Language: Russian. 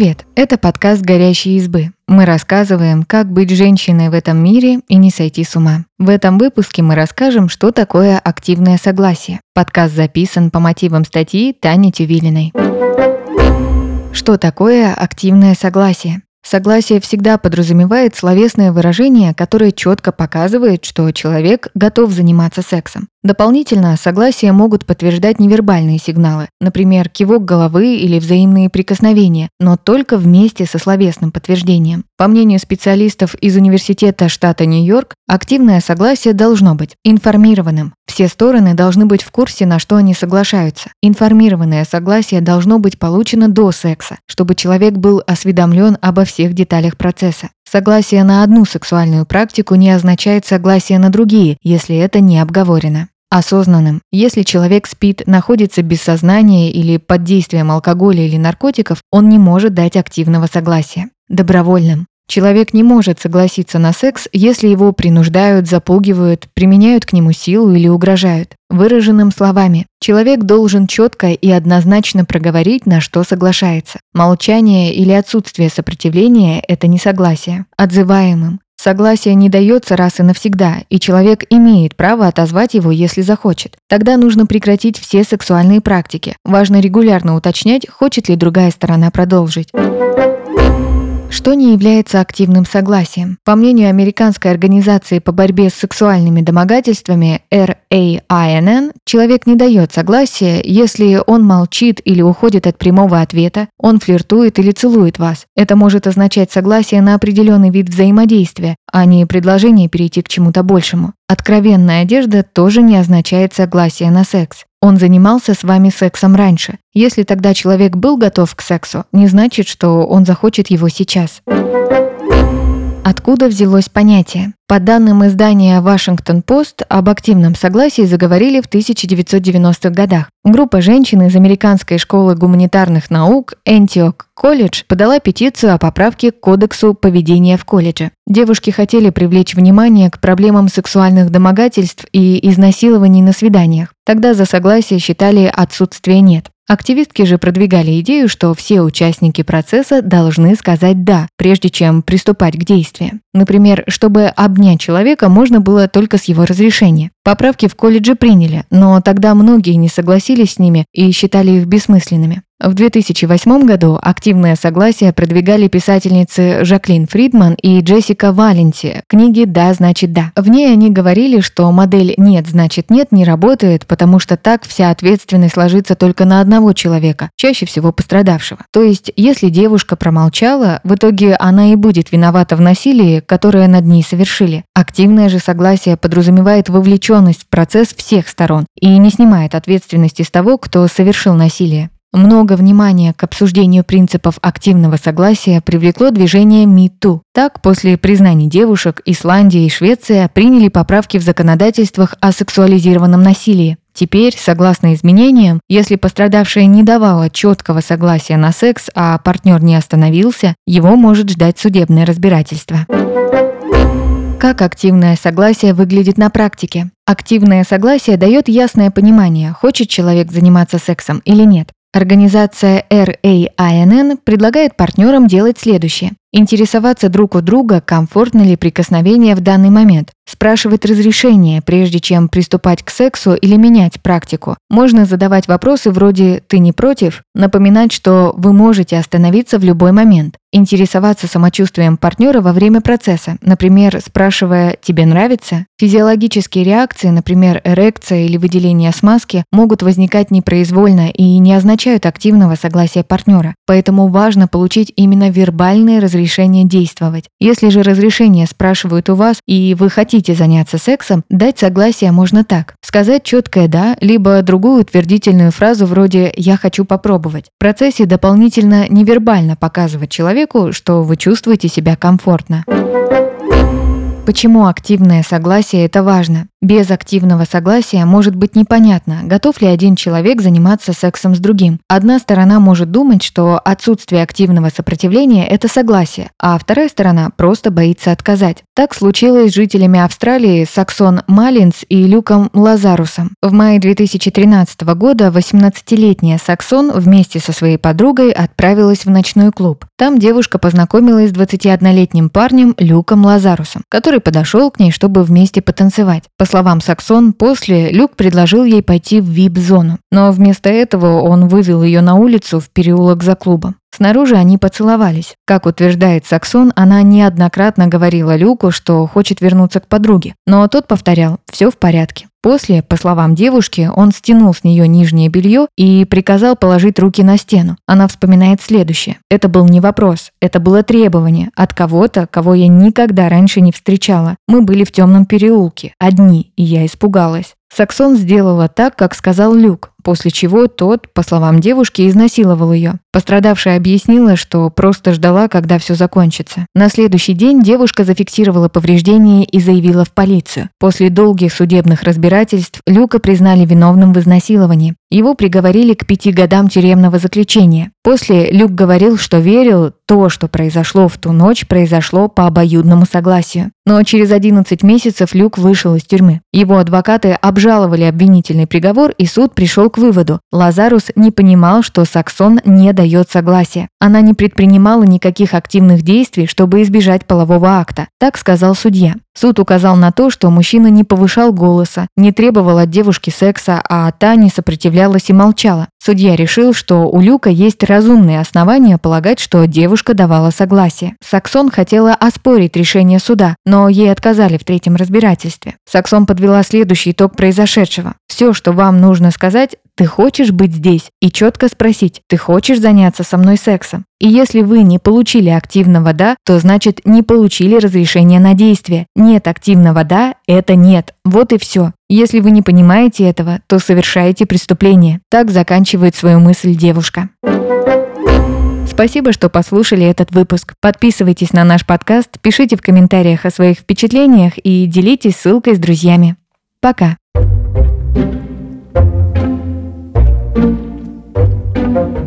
Привет! Это подкаст «Горящие избы». Мы рассказываем, как быть женщиной в этом мире и не сойти с ума. В этом выпуске мы расскажем, что такое активное согласие. Подкаст записан по мотивам статьи Тани Тювилиной. Что такое активное согласие? Согласие всегда подразумевает словесное выражение, которое четко показывает, что человек готов заниматься сексом. Дополнительно согласие могут подтверждать невербальные сигналы, например, кивок головы или взаимные прикосновения, но только вместе со словесным подтверждением. По мнению специалистов из Университета штата Нью-Йорк, активное согласие должно быть информированным. Все стороны должны быть в курсе, на что они соглашаются. Информированное согласие должно быть получено до секса, чтобы человек был осведомлен обо всех деталях процесса. Согласие на одну сексуальную практику не означает согласие на другие, если это не обговорено. Осознанным. Если человек спит, находится без сознания или под действием алкоголя или наркотиков, он не может дать активного согласия. Добровольным. Человек не может согласиться на секс, если его принуждают, запугивают, применяют к нему силу или угрожают. Выраженным словами, человек должен четко и однозначно проговорить, на что соглашается. Молчание или отсутствие сопротивления – это не согласие. Отзываемым. Согласие не дается раз и навсегда, и человек имеет право отозвать его, если захочет. Тогда нужно прекратить все сексуальные практики. Важно регулярно уточнять, хочет ли другая сторона продолжить. Что не является активным согласием? По мнению Американской организации по борьбе с сексуальными домогательствами RAINN, человек не дает согласия, если он молчит или уходит от прямого ответа, он флиртует или целует вас. Это может означать согласие на определенный вид взаимодействия, а не предложение перейти к чему-то большему. Откровенная одежда тоже не означает согласие на секс. Он занимался с вами сексом раньше. Если тогда человек был готов к сексу, не значит, что он захочет его сейчас. Откуда взялось понятие? По данным издания «Вашингтон-Пост», об активном согласии заговорили в 1990-х годах. Группа женщин из Американской школы гуманитарных наук Энтиок колледж подала петицию о поправке к Кодексу поведения в колледже. Девушки хотели привлечь внимание к проблемам сексуальных домогательств и изнасилований на свиданиях. Тогда за согласие считали отсутствие «нет». Активистки же продвигали идею, что все участники процесса должны сказать «да», прежде чем приступать к действиям. Например, чтобы обнять человека можно было только с его разрешения. Поправки в колледже приняли, но тогда многие не согласились с ними и считали их бессмысленными. В 2008 году активное согласие продвигали писательницы Жаклин Фридман и Джессика Валенти книги «Да, значит да». В ней они говорили, что модель «нет, значит нет» не работает, потому что так вся ответственность ложится только на одного человека, чаще всего пострадавшего. То есть, если девушка промолчала, в итоге она и будет виновата в насилии, которое над ней совершили. Активное же согласие подразумевает вовлеченность в процесс всех сторон и не снимает ответственности с того, кто совершил насилие. Много внимания к обсуждению принципов активного согласия привлекло движение #MeToo. Так, после признаний девушек, Исландия и Швеция приняли поправки в законодательствах о сексуализированном насилии. Теперь, согласно изменениям, если пострадавшая не давала четкого согласия на секс, а партнер не остановился, его может ждать судебное разбирательство. Как активное согласие выглядит на практике? Активное согласие дает ясное понимание, хочет человек заниматься сексом или нет. Организация RAINN предлагает партнерам делать следующее. Интересоваться друг у друга, комфортно ли прикосновение в данный момент. Спрашивать разрешение, прежде чем приступать к сексу или менять практику. Можно задавать вопросы вроде «ты не против?», напоминать, что вы можете остановиться в любой момент. Интересоваться самочувствием партнера во время процесса, например, спрашивая «тебе нравится?». Физиологические реакции, например, эрекция или выделение смазки, могут возникать непроизвольно и не означают активного согласия партнера. Поэтому важно получить именно вербальное разрешение действовать. Если же разрешение спрашивают у вас и вы хотите заняться сексом, дать согласие можно так. Сказать четкое «да», либо другую утвердительную фразу вроде «я хочу попробовать». В процессе дополнительно невербально показывать человеку, что вы чувствуете себя комфортно. Почему активное согласие – это важно? Без активного согласия может быть непонятно, готов ли один человек заниматься сексом с другим. Одна сторона может думать, что отсутствие активного сопротивления – это согласие, а вторая сторона просто боится отказать. Так случилось с жителями Австралии Саксон Малинс и Люком Лазарусом. В мае 2013 года 18-летняя Саксон вместе со своей подругой отправилась в ночной клуб. Там девушка познакомилась с 21-летним парнем Люком Лазарусом, который подошел к ней, чтобы вместе потанцевать. По словам Саксон, после Люк предложил ей пойти в вип-зону, но вместо этого он вывел ее на улицу в переулок за клубом. Снаружи они поцеловались. Как утверждает Саксон, она неоднократно говорила Люку, что хочет вернуться к подруге, но тот повторял «все в порядке». После, по словам девушки, он стянул с нее нижнее белье и приказал положить руки на стену. Она вспоминает следующее. Это был не вопрос, это было требование от кого-то, кого я никогда раньше не встречала. Мы были в темном переулке, одни, и я испугалась. Саксон сделала так, как сказал Люк, после чего тот, по словам девушки, изнасиловал ее. Пострадавшая объяснила, что просто ждала, когда все закончится. На следующий день девушка зафиксировала повреждения и заявила в полицию. После долгих судебных разбирательств Люка признали виновным в изнасиловании. Его приговорили к пяти годам тюремного заключения. После Люк говорил, что верил, то, что произошло в ту ночь, произошло по обоюдному согласию. Но через 11 месяцев Люк вышел из тюрьмы. Его адвокаты обжаловали обвинительный приговор, и суд пришел к выводу. Лазарус не понимал, что Саксон не дает согласия. Она не предпринимала никаких активных действий, чтобы избежать полового акта. Так сказал судья. Суд указал на то, что мужчина не повышал голоса, не требовал от девушки секса, а та не сопротивлялась и молчала. Судья решил, что у Люка есть разумные основания полагать, что девушка давала согласие. Саксон хотела оспорить решение суда, но ей отказали в третьем разбирательстве. Саксон подвела следующий итог произошедшего. Все, что вам нужно сказать, ты хочешь быть здесь? И четко спросить, ты хочешь заняться со мной сексом? И если вы не получили активного «да», то значит не получили разрешение на действие. Нет активного «да» – это нет. Вот и все. Если вы не понимаете этого, то совершаете преступление. Так заканчивает свою мысль девушка. Спасибо, что послушали этот выпуск. Подписывайтесь на наш подкаст, пишите в комментариях о своих впечатлениях и делитесь ссылкой с друзьями. Пока. thank you thank you